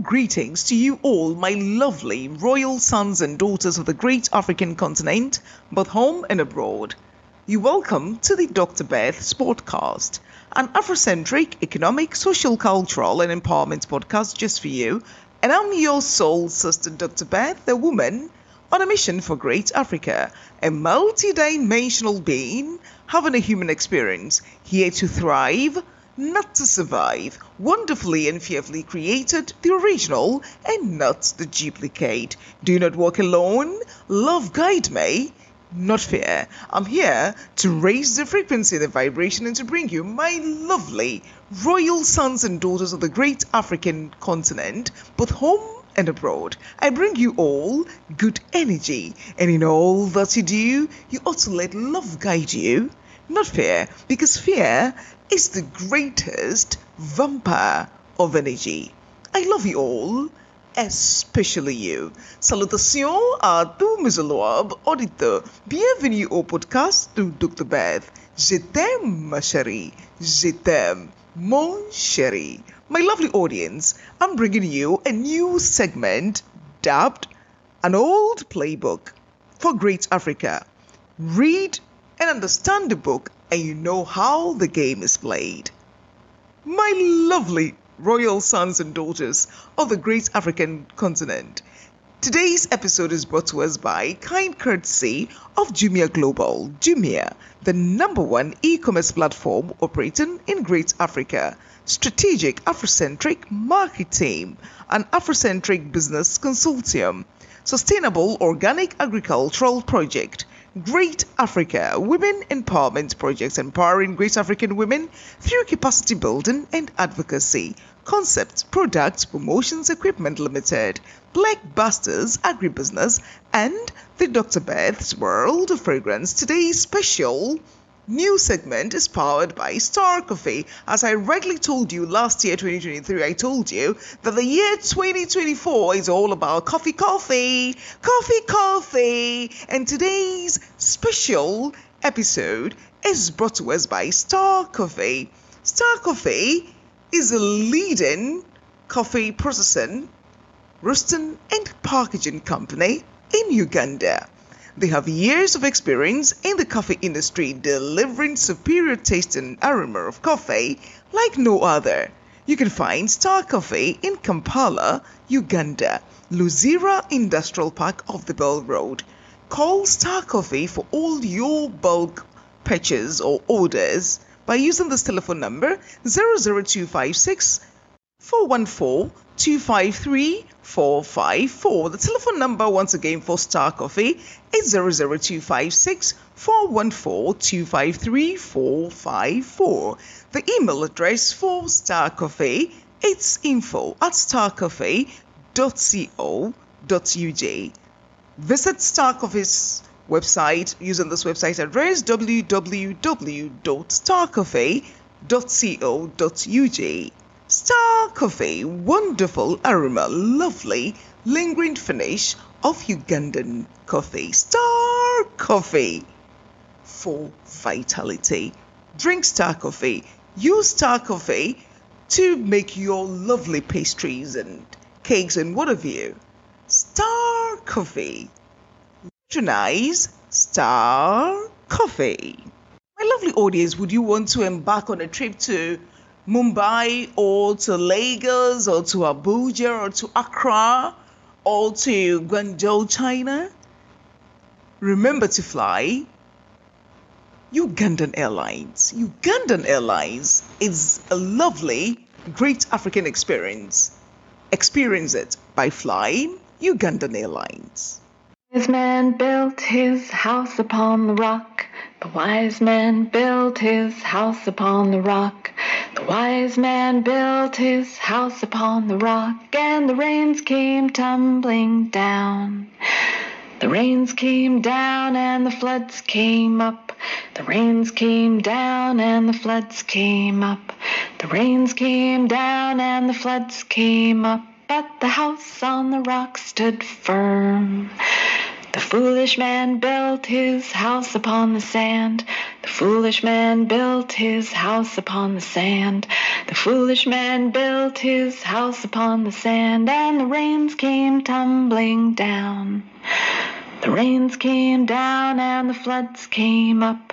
2024, warm greetings to you all, my lovely royal sons and daughters of the great African continent, both home and abroad. You welcome to the Dr. Beth's Podcast, an Afrocentric, economic, social, cultural, and empowerment podcast just for you. And I'm your soul sister, Dr. Beth, the woman on a mission for great Africa, a multi-dimensional being having a human experience, here to thrive not to survive, wonderfully and fearfully created, the original and not the duplicate. Do not walk alone, love guide me, not fear. I'm here to raise the frequency, the vibration, and to bring you my lovely royal sons and daughters of the great African continent, both home and abroad. I bring you all good energy, and in all that you do, you ought to let love guide you, not fear, because fear is the greatest vampire of energy. I love you all, especially you. Salutations à tous mes louables auditeurs. Bienvenue au podcast de Dr. Beth. Je t'aime, ma chérie. Je t'aime, mon chéri. My lovely audience, I'm bringing you a new segment dubbed An Old Playbook for Great Africa. Read and understand the book and you know how the game is played. My lovely royal sons and daughters of the great African continent. Today's episode is brought to us by kind courtesy of Jumia Global. Jumia, the number one e-commerce platform operating in Great Africa. Strategic Afrocentric Market Team, an Afrocentric business consortium. Sustainable Organic Agricultural Project Great Africa Women Empowerment Projects empowering Great African women through capacity building and advocacy. Concepts, Products, Promotions Equipment Limited, Black Busters Agribusiness, and the Dr. Beth's World of Fragrance. Today's special new segment is powered by Star Coffee. As I rightly told you last year, 2023, I told you that the year 2024 is all about coffee, coffee, coffee, coffee. And today's special episode is brought to us by Star Coffee. Star Coffee is a leading coffee processing, roasting, and packaging company in Uganda. They have years of experience in the coffee industry delivering superior taste and aroma of coffee like no other. You can find Star Coffee in Kampala, Uganda, Luzira Industrial Park off the Bell Road. Call Star Coffee for all your bulk purchases or orders by using this telephone number 00256 414 253 454. The telephone number once again for Star Coffee is 00256 414 253 454. The email address for Star Coffee it's info at starcoffee.co.uk. Visit Star Coffee's website using this website address www.starcoffee.co.uk. Star Coffee, wonderful aroma, lovely, lingering finish of Ugandan coffee. Star Coffee for vitality. Drink Star Coffee. Use Star Coffee to make your lovely pastries and cakes and what have you. Star Coffee. Patronize Star Coffee. My lovely audience, would you want to embark on a trip to Mumbai or to Lagos or to Abuja or to Accra or to Guangzhou, China, remember to fly Ugandan Airlines. Ugandan Airlines is a lovely, great African experience. Experience it by flying Ugandan Airlines. The wise man built his house upon the rock. The wise man built his house upon the rock. The wise man built his house upon the rock, and the rains came tumbling down. The rains came down and the floods came up. The rains came down and the floods came up. The rains came down and the floods came up. But the house on the rock stood firm. The foolish man built his house upon the sand. The foolish man built his house upon the sand. The foolish man built his house upon the sand, and the rains came tumbling down. The rains came down and the floods came up.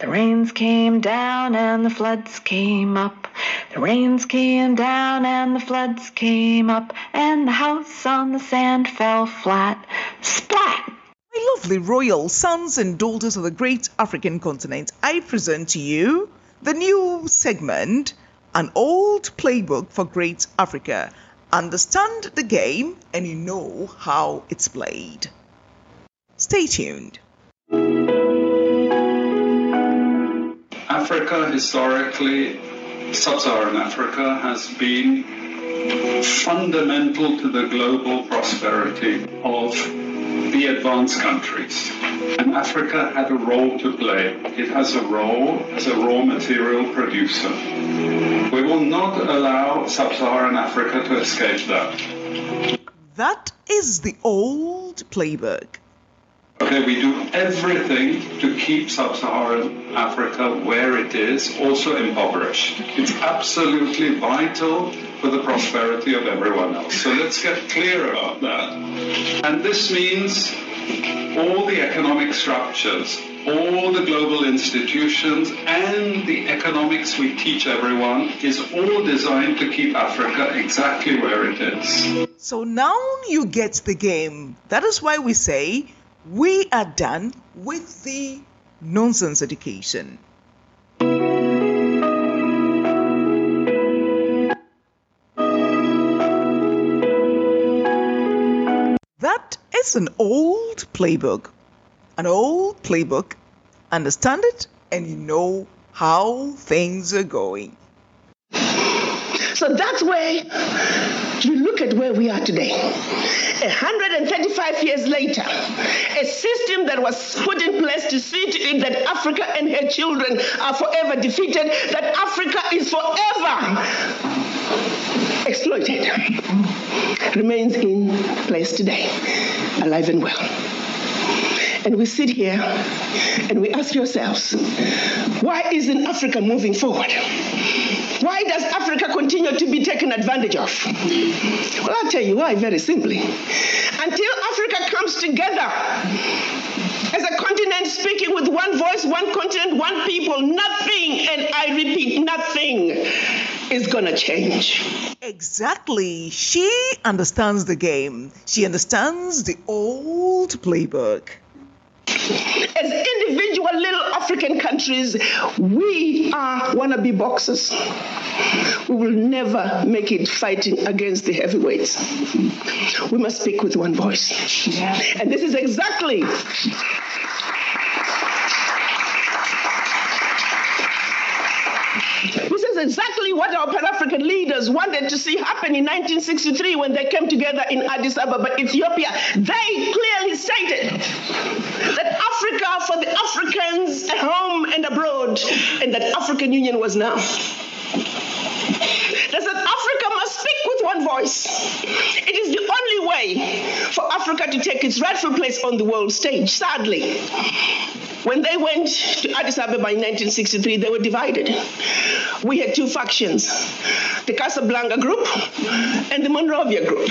The rains came down and the floods came up. The rains came down and the floods came up, and the house on the sand fell flat. Splat! My lovely royal sons and daughters of the great African continent, I present to you the new segment, An Old Playbook for Great Africa. Understand the game and you know how it's played. Stay tuned. Africa historically, sub-Saharan Africa has been fundamental to the global prosperity of the advanced countries. And Africa had a role to play. It has a role as a raw material producer. We will not allow sub-Saharan Africa to escape that. That is the old playbook. Okay, we do everything to keep sub-Saharan Africa where it is, also impoverished. It's absolutely vital for the prosperity of everyone else. So let's get clear about that. And this means all the economic structures, all the global institutions, and the economics we teach everyone is all designed to keep Africa exactly where it is. So now you get the game. That is why we say we are done with the nonsense education. That is an old playbook. An old playbook. Understand it and you know how things are going. So that's where you look at where we are today. 135 years later, system that was put in place to see to it that Africa and her children are forever defeated, that Africa is forever exploited, remains in place today, alive and well. And we sit here and we ask ourselves, why isn't Africa moving forward? Why does Africa continue to be taken advantage of? Well, I'll tell you why very simply. Until Africa comes together as a continent speaking with one voice, one continent, one people, nothing, and I repeat, nothing is going to change. Exactly. She understands the game, she understands the old playbook. As individual little African countries, we are wannabe boxers. We will never make it fighting against the heavyweights. We must speak with one voice. Yeah. And this is exactly exactly what our Pan African leaders wanted to see happen in 1963 when they came together in Addis Ababa, Ethiopia. They clearly stated that Africa for the Africans at home and abroad, and that African Union was now. They said Africa must speak with one voice. It is the only way for Africa to take its rightful place on the world stage. Sadly, when they went to Addis Ababa in 1963, they were divided. We had two factions the Casablanca group and the Monrovia group.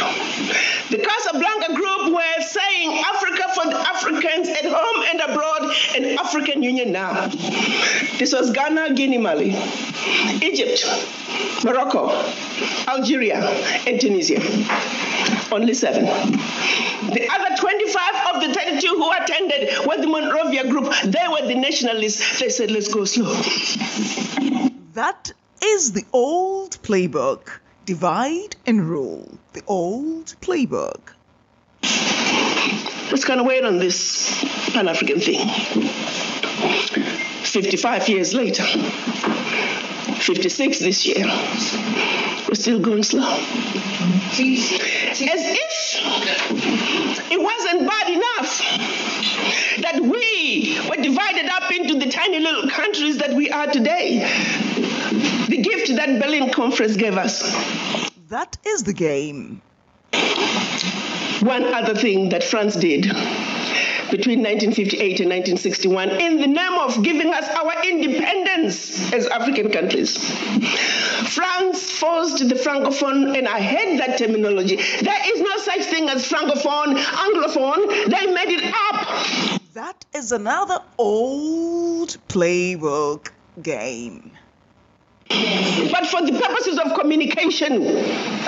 The Casablanca group were saying Africa for the Africans at home and abroad, and African Union now. This was Ghana, Guinea, Mali, Egypt, Morocco, Algeria, and Tunisia. Only seven. The other 25 of the 32 who attended were the Monrovia group. They were the nationalists. They said, let's go slow. That is the old playbook. Divide and rule. The old playbook. Let's kind of wait on this Pan African thing. 55 years later, 56 this year, we're still going slow. As if it wasn't bad enough that we were divided up into the tiny little countries that we are today. The gift that Berlin Conference gave us. That is the game. One other thing that France did between 1958 and 1961 in the name of giving us our independence as African countries. France forced the Francophone, and I hate that terminology. There is no such thing as Francophone, Anglophone. They made it. That is another old playbook game. But for the purposes of communication,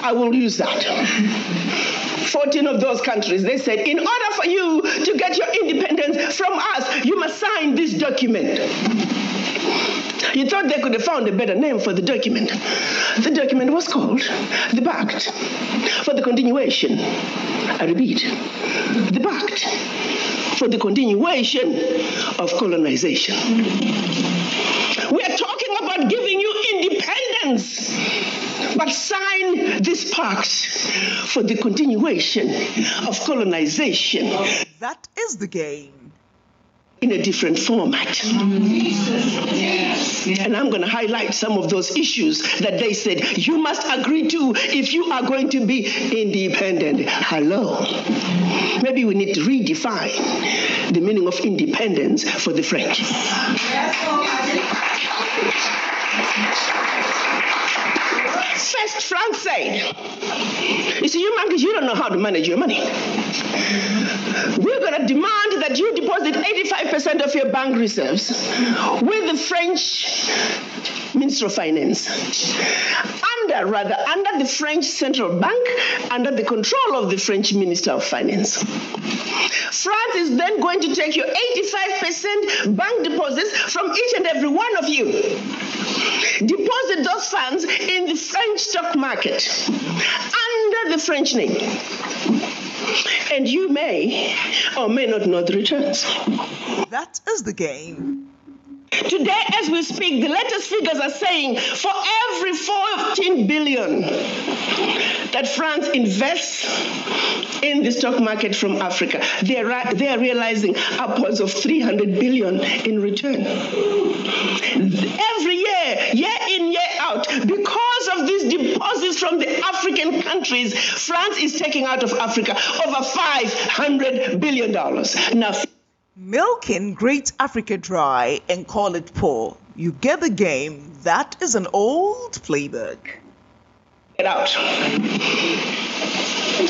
I will use that. 14 of those countries, they said, in order for you to get your independence from us, you must sign this document. You thought they could have found a better name for the document. The document was called the Pact for the Continuation. I repeat, the Pact for the Continuation of Colonization. We are talking about giving you independence, but sign this pact for the continuation of colonization That is the game. In a different format. And I'm going to highlight some of those issues that they said you must agree to if you are going to be independent. Hello. Maybe we need to redefine the meaning of independence for the French. First, France said, You see, you monkeys, you don't know how to manage your money. We're going to demand that you deposit 85% of your bank reserves with the French Minister of Finance. Under, rather, under the French Central Bank, under the control of the French Minister of Finance. France is then going to take your 85% bank deposits from each and every one of you. Deposit those funds in the French stock market under the French name. And you may or may not know the returns. That is the game. Today, as we speak, the latest figures are saying for every 14 billion that France invests in the stock market from Africa, they are, they are realizing upwards of 300 billion in return. Every year, year in, year out, because of these deposits from the African countries, France is taking out of Africa over 500 billion dollars. Now, Milking Great Africa dry and call it poor. You get the game. That is an old playbook. It out.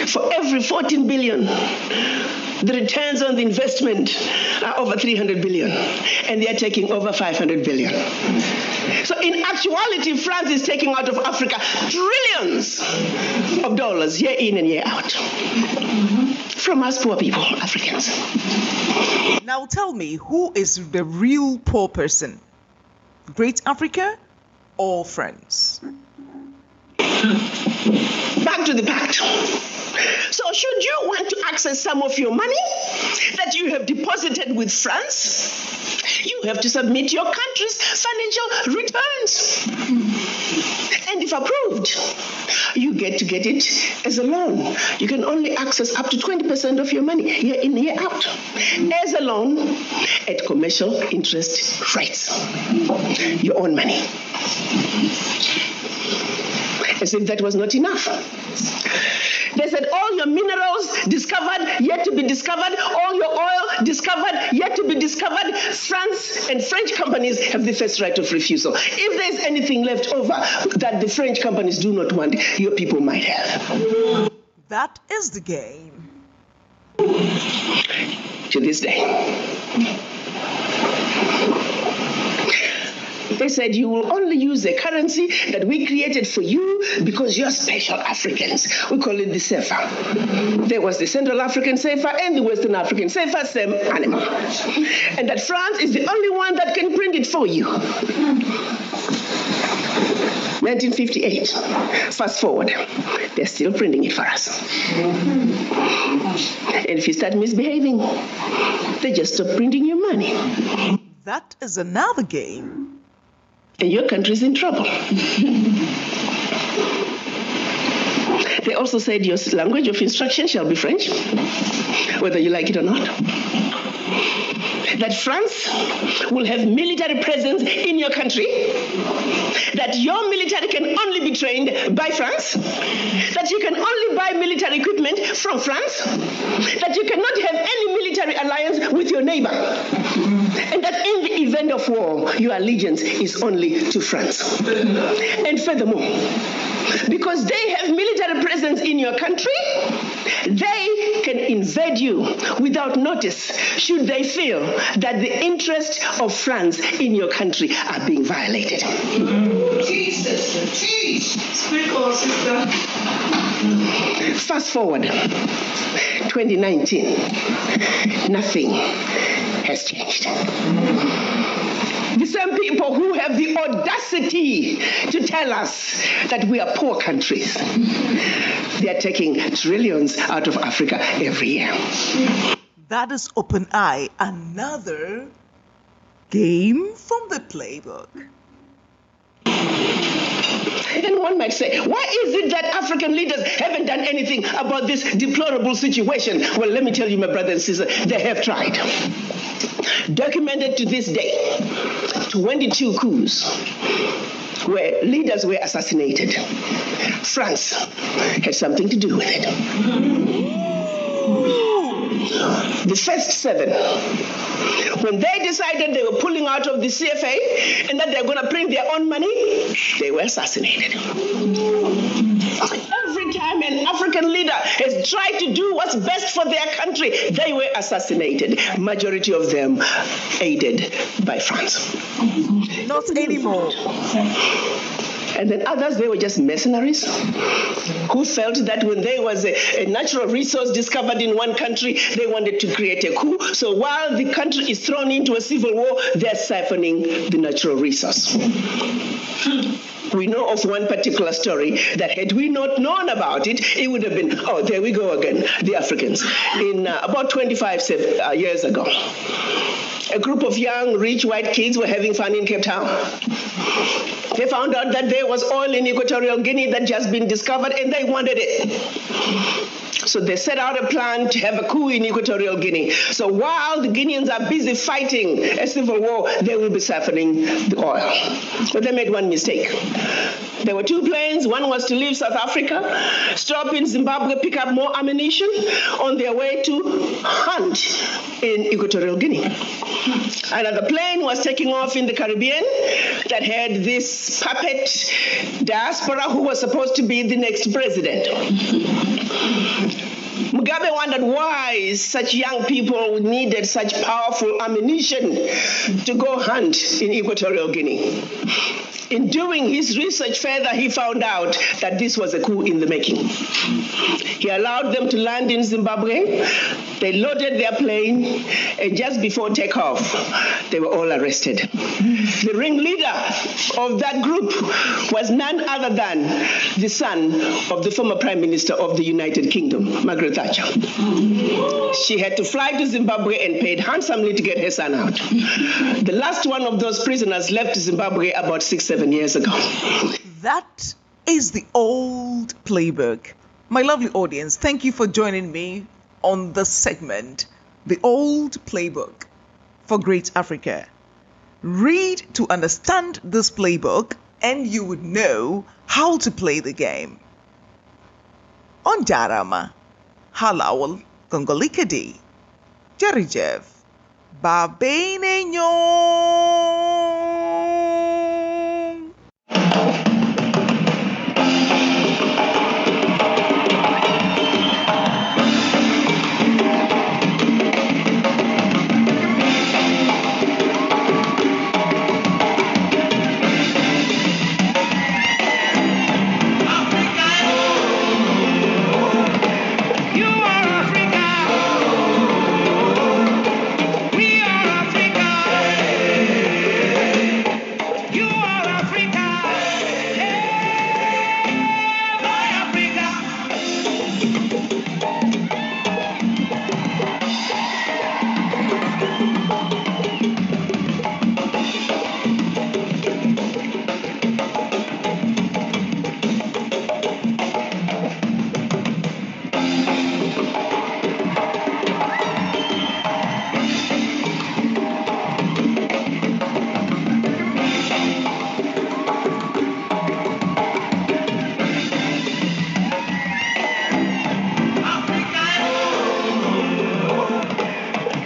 For every 14 billion, the returns on the investment are over 300 billion, and they are taking over 500 billion. So, in actuality, France is taking out of Africa trillions of dollars year in and year out from us poor people, Africans. Now tell me, who is the real poor person? Great Africa or France? Back to the pact. So, should you want to access some of your money that you have deposited with France, you have to submit your country's financial returns. And if approved, you get to get it as a loan. You can only access up to 20% of your money year in, year out as a loan at commercial interest rates. Your own money. As if that was not enough. They said all your minerals discovered, yet to be discovered, all your oil discovered, yet to be discovered. France and French companies have the first right of refusal. If there's anything left over that the French companies do not want, your people might have. That is the game. To this day. They said you will only use the currency that we created for you because you're special Africans. We call it the CFA. There was the Central African CFA and the Western African CFA, same animal. And that France is the only one that can print it for you. 1958. Fast forward, they're still printing it for us. And if you start misbehaving, they just stop printing your money. That is another game. Your country's in trouble. they also said your language of instruction shall be French, whether you like it or not. That France will have military presence in your country, that your military can only be trained by France, that you can only buy military equipment from France, that you cannot have any military alliance with your neighbor. And that in the event of war, your allegiance is only to France. And furthermore, because they have military presence in your country, they can invade you without notice should they feel that the interests of France in your country are being violated. Jesus, Jesus. Fast forward 2019, nothing has changed. The same people who have the audacity to tell us that we are poor countries, they are taking trillions out of Africa every year. That is Open Eye, another game from the playbook. And one might say, why is it that African leaders haven't done anything about this deplorable situation? Well, let me tell you, my brother and sister, they have tried. Documented to this day, 22 coups where leaders were assassinated. France had something to do with it. The first seven, when they decided they were pulling out of the CFA and that they're going to print their own money, they were assassinated. Every time an African leader has tried to do what's best for their country, they were assassinated. Majority of them aided by France. Not anymore. And then others, they were just mercenaries who felt that when there was a, a, natural resource discovered in one country, they wanted to create a coup. So while the country is thrown into a civil war, they're siphoning the natural resource. We know of one particular story that had we not known about it, it would have been, oh, there we go again, the Africans. In uh, about 25 uh, years ago, a group of young, rich white kids were having fun in Cape Town. They found out that there was oil in Equatorial Guinea that just been discovered and they wanted it. So they set out a plan to have a coup in Equatorial Guinea. So while the Guineans are busy fighting a civil war, they will be siphoning the oil. But they made one mistake. There were two planes. One was to leave South Africa, stop in Zimbabwe, pick up more ammunition on their way to hunt in Equatorial Guinea. Another plane was taking off in the Caribbean that had this puppet diaspora who was supposed to be the next president. Thank you. Mugabe wondered why such young people needed such powerful ammunition to go hunt in Equatorial Guinea. In doing his research further, he found out that this was a coup in the making. He allowed them to land in Zimbabwe. They loaded their plane, and just before takeoff, they were all arrested. The ringleader of that group was none other than the son of the former Prime Minister of the United Kingdom, Margaret Thatcher. She had to fly to Zimbabwe and paid handsomely to get her son out. The last one of those prisoners left Zimbabwe about six, seven years ago. That is the old playbook. My lovely audience, thank you for joining me on this segment, The Old Playbook for Great Africa. Read to understand this playbook and you would know how to play the game. On Jarama, Halawal, Gongolikadi, Jerijev, Babene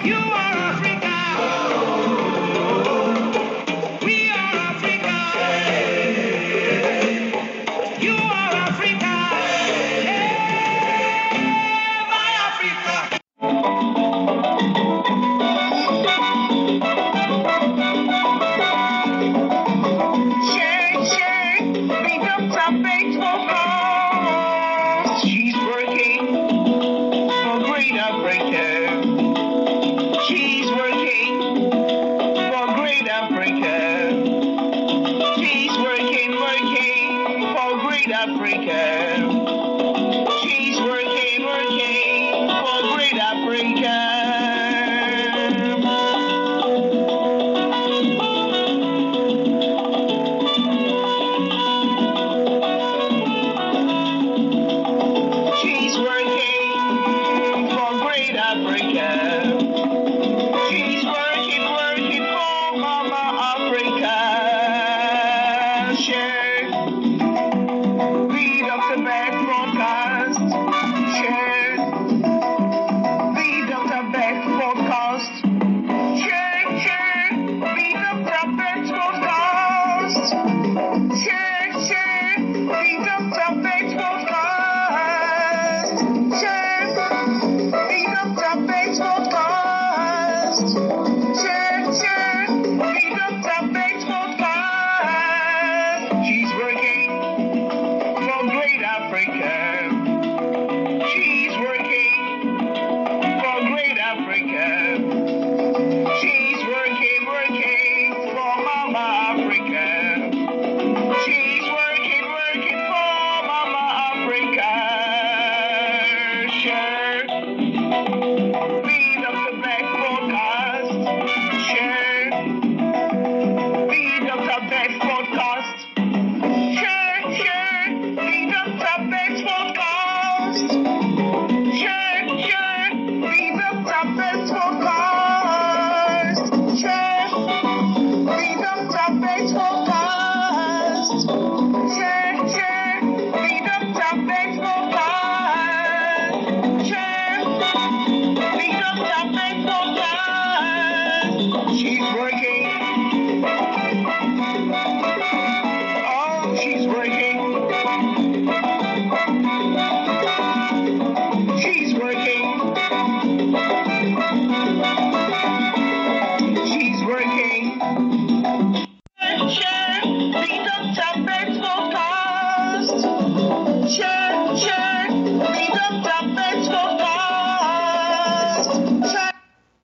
you are